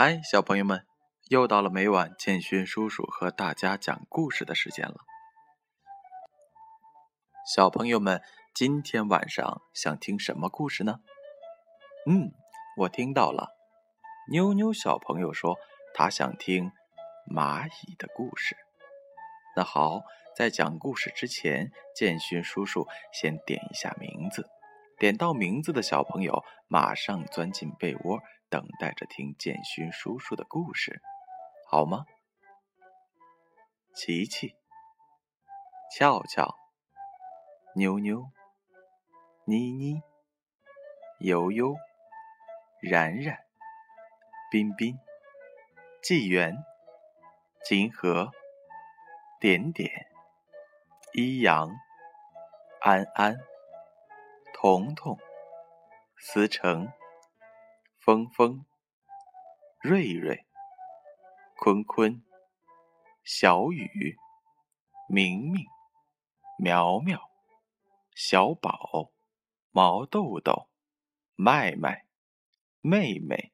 嗨，小朋友们，又到了每晚建勋叔叔和大家讲故事的时间了。小朋友们，今天晚上想听什么故事呢？嗯，我听到了，妞妞小朋友说他想听蚂蚁的故事。那好，在讲故事之前，建勋叔叔先点一下名字，点到名字的小朋友马上钻进被窝。等待着听建勋叔叔的故事，好吗？琪琪、俏俏、妞妞、妮妮、悠悠、然然、彬彬、纪元、金河、点点、一阳、安安、彤彤、思成。峰峰、瑞瑞、坤坤、小雨、明明、苗苗、小宝、毛豆豆、麦麦、妹妹、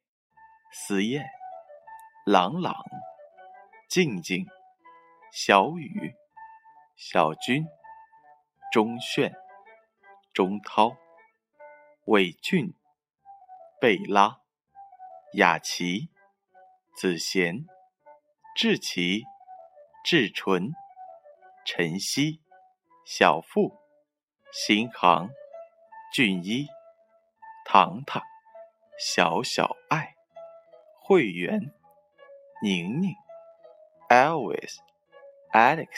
思燕、朗朗、静静、小雨、小军、钟炫、钟涛、伟俊、贝拉。雅琪、子贤、志奇、志纯、晨曦、小付、新航、俊一、糖糖、小小爱、会员、宁宁、Elvis、Alex、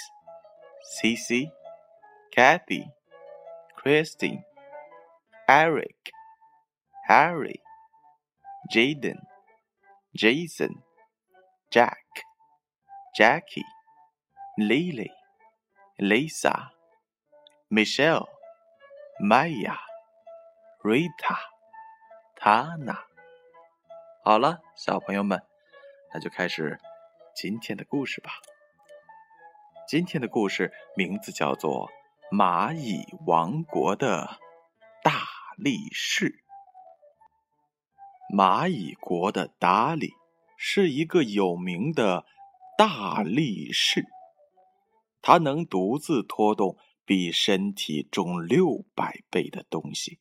CC、Kathy、Christine、Eric、Harry。Jaden, Jason, Jack, Jackie, Lily, Lisa, Michelle, Maya, Rita, Tana。好了，小朋友们，那就开始今天的故事吧。今天的故事名字叫做《蚂蚁王国的大力士》。蚂蚁国的达里是一个有名的大力士，他能独自拖动比身体重六百倍的东西，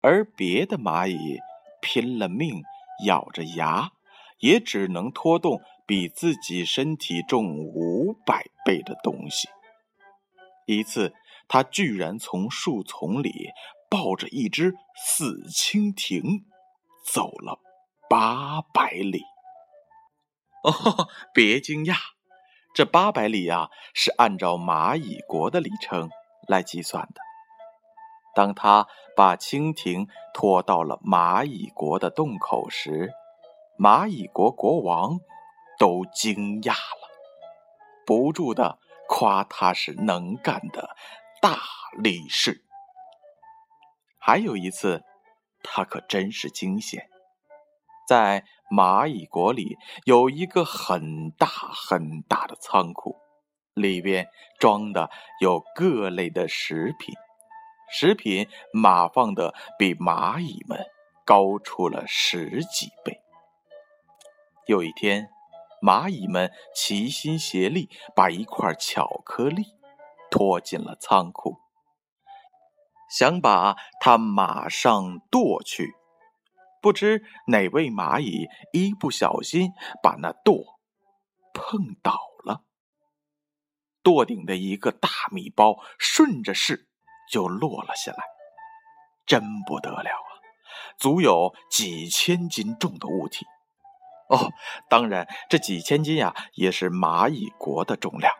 而别的蚂蚁拼了命咬着牙，也只能拖动比自己身体重五百倍的东西。一次，他居然从树丛里抱着一只死蜻蜓。走了八百里，哦，别惊讶，这八百里呀是按照蚂蚁国的里程来计算的。当他把蜻蜓拖到了蚂蚁国的洞口时，蚂蚁国国王都惊讶了，不住的夸他是能干的大力士。还有一次。他可真是惊险，在蚂蚁国里有一个很大很大的仓库，里边装的有各类的食品，食品码放的比蚂蚁们高出了十几倍。有一天，蚂蚁们齐心协力把一块巧克力拖进了仓库。想把它马上剁去，不知哪位蚂蚁一不小心把那剁碰倒了，剁顶的一个大米包顺着势就落了下来，真不得了啊！足有几千斤重的物体哦，当然这几千斤呀也是蚂蚁国的重量。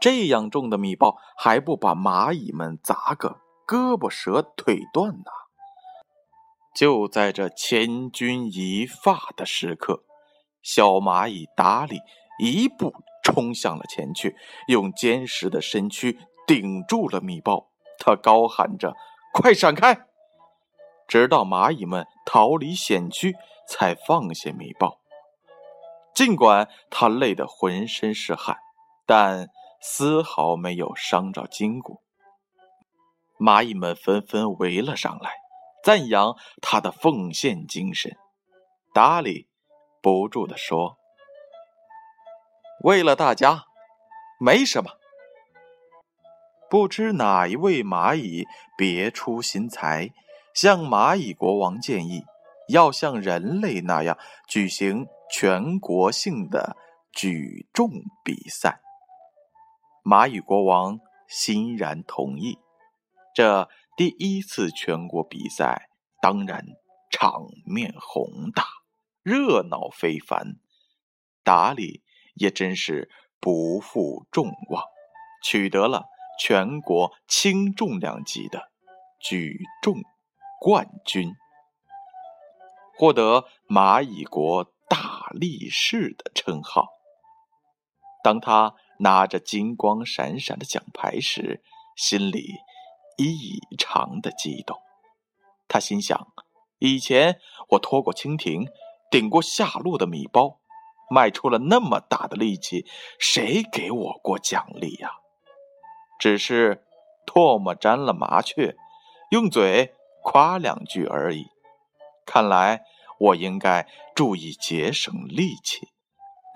这样重的米包还不把蚂蚁们砸个胳膊折腿断呢？就在这千钧一发的时刻，小蚂蚁达里一步冲向了前去，用坚实的身躯顶住了米包。他高喊着：“快闪开！”直到蚂蚁们逃离险区，才放下米包。尽管他累得浑身是汗，但……丝毫没有伤着筋骨。蚂蚁们纷纷围了上来，赞扬他的奉献精神。达里不住地说：“为了大家，没什么。”不知哪一位蚂蚁别出心裁，向蚂蚁国王建议，要像人类那样举行全国性的举重比赛。蚂蚁国王欣然同意。这第一次全国比赛当然场面宏大，热闹非凡。达里也真是不负众望，取得了。全国轻重量级的举重冠军，获得蚂蚁国大力士的称号。当他拿着金光闪闪的奖牌时，心里异常的激动。他心想：以前我拖过蜻蜓，顶过下路的米包，卖出了那么大的力气，谁给我过奖励呀？只是唾沫沾了麻雀，用嘴夸两句而已。看来我应该注意节省力气，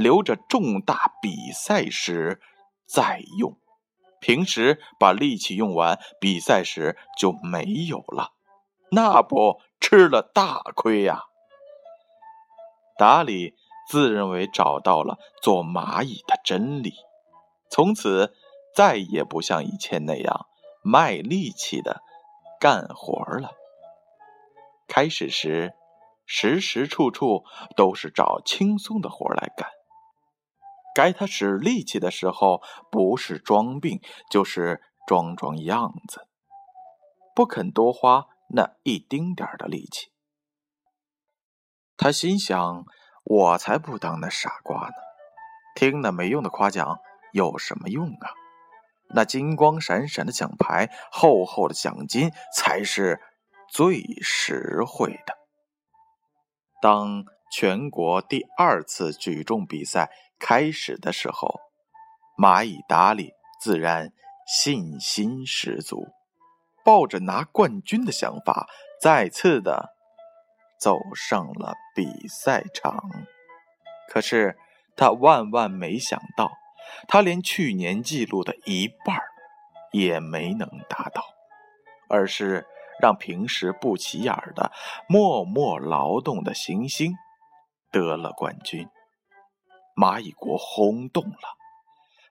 留着重大比赛时再用。平时把力气用完，比赛时就没有了，那不吃了大亏呀！达里自认为找到了做蚂蚁的真理，从此。再也不像以前那样卖力气的干活了。开始时，时时处处都是找轻松的活来干。该他使力气的时候，不是装病，就是装装样子，不肯多花那一丁点的力气。他心想：“我才不当那傻瓜呢！听那没用的夸奖有什么用啊？”那金光闪闪的奖牌，厚厚的奖金才是最实惠的。当全国第二次举重比赛开始的时候，蚂蚁达里自然信心十足，抱着拿冠军的想法，再次的走上了比赛场。可是他万万没想到。他连去年记录的一半也没能达到，而是让平时不起眼的默默劳动的行星得了冠军。蚂蚁国轰动了，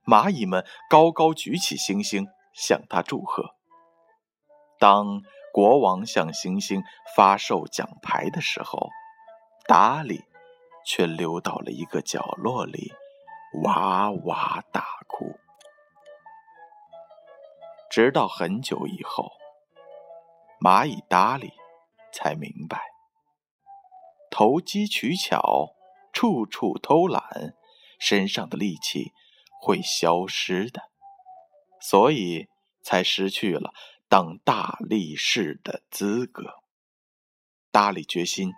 蚂蚁们高高举起星星向他祝贺。当国王向星星发售奖牌的时候，达里却溜到了一个角落里。哇哇大哭，直到很久以后，蚂蚁达里才明白，投机取巧、处处偷懒，身上的力气会消失的，所以才失去了当大力士的资格。达里决心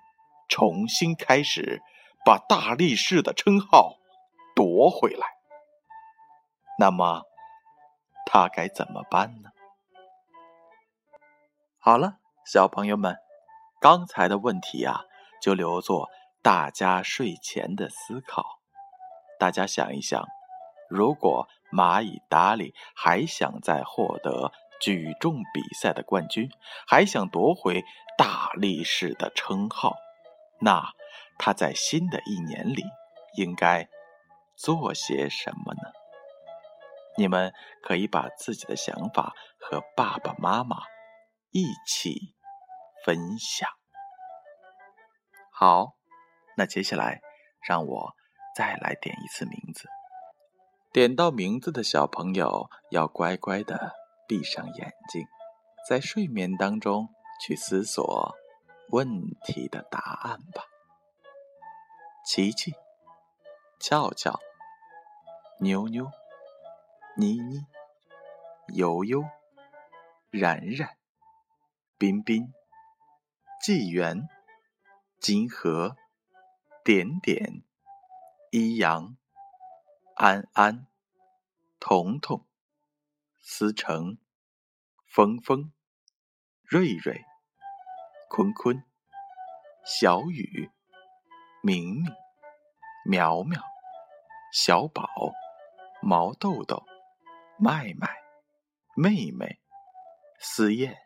重新开始，把大力士的称号。夺回来，那么他该怎么办呢？好了，小朋友们，刚才的问题呀，就留作大家睡前的思考。大家想一想，如果蚂蚁达里还想再获得举重比赛的冠军，还想夺回大力士的称号，那他在新的一年里应该。做些什么呢？你们可以把自己的想法和爸爸妈妈一起分享。好，那接下来让我再来点一次名字。点到名字的小朋友要乖乖的闭上眼睛，在睡眠当中去思索问题的答案吧。琪琪。俏俏、妞妞、妮妮、悠悠、冉冉、彬彬、纪元、金河、点点、一阳、安安、彤彤、思成、峰峰、瑞瑞、坤坤、小雨、明明、苗苗、小宝、毛豆豆、麦麦、妹妹、思燕、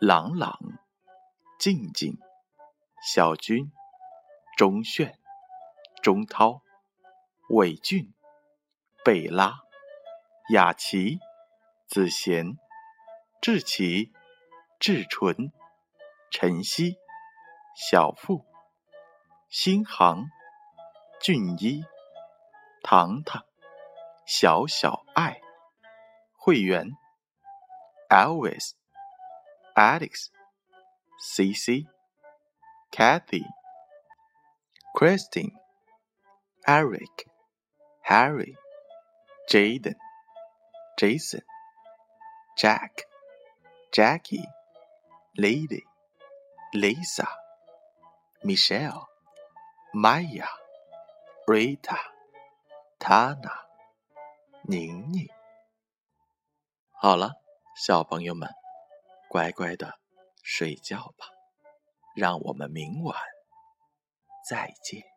朗朗、静静、小军、钟炫、钟涛、伟俊、贝拉、雅琪、子贤、志奇、志纯、晨曦、小富、新航、俊一、糖糖、小小爱、会员、Elvis、Alex、CC、Kathy、Christine、Eric、Harry、Jaden、Jason、Jack、Jackie、Lady、Lisa、Michelle、Maya、Rita、Tana、宁宁。好了，小朋友们，乖乖的睡觉吧，让我们明晚再见。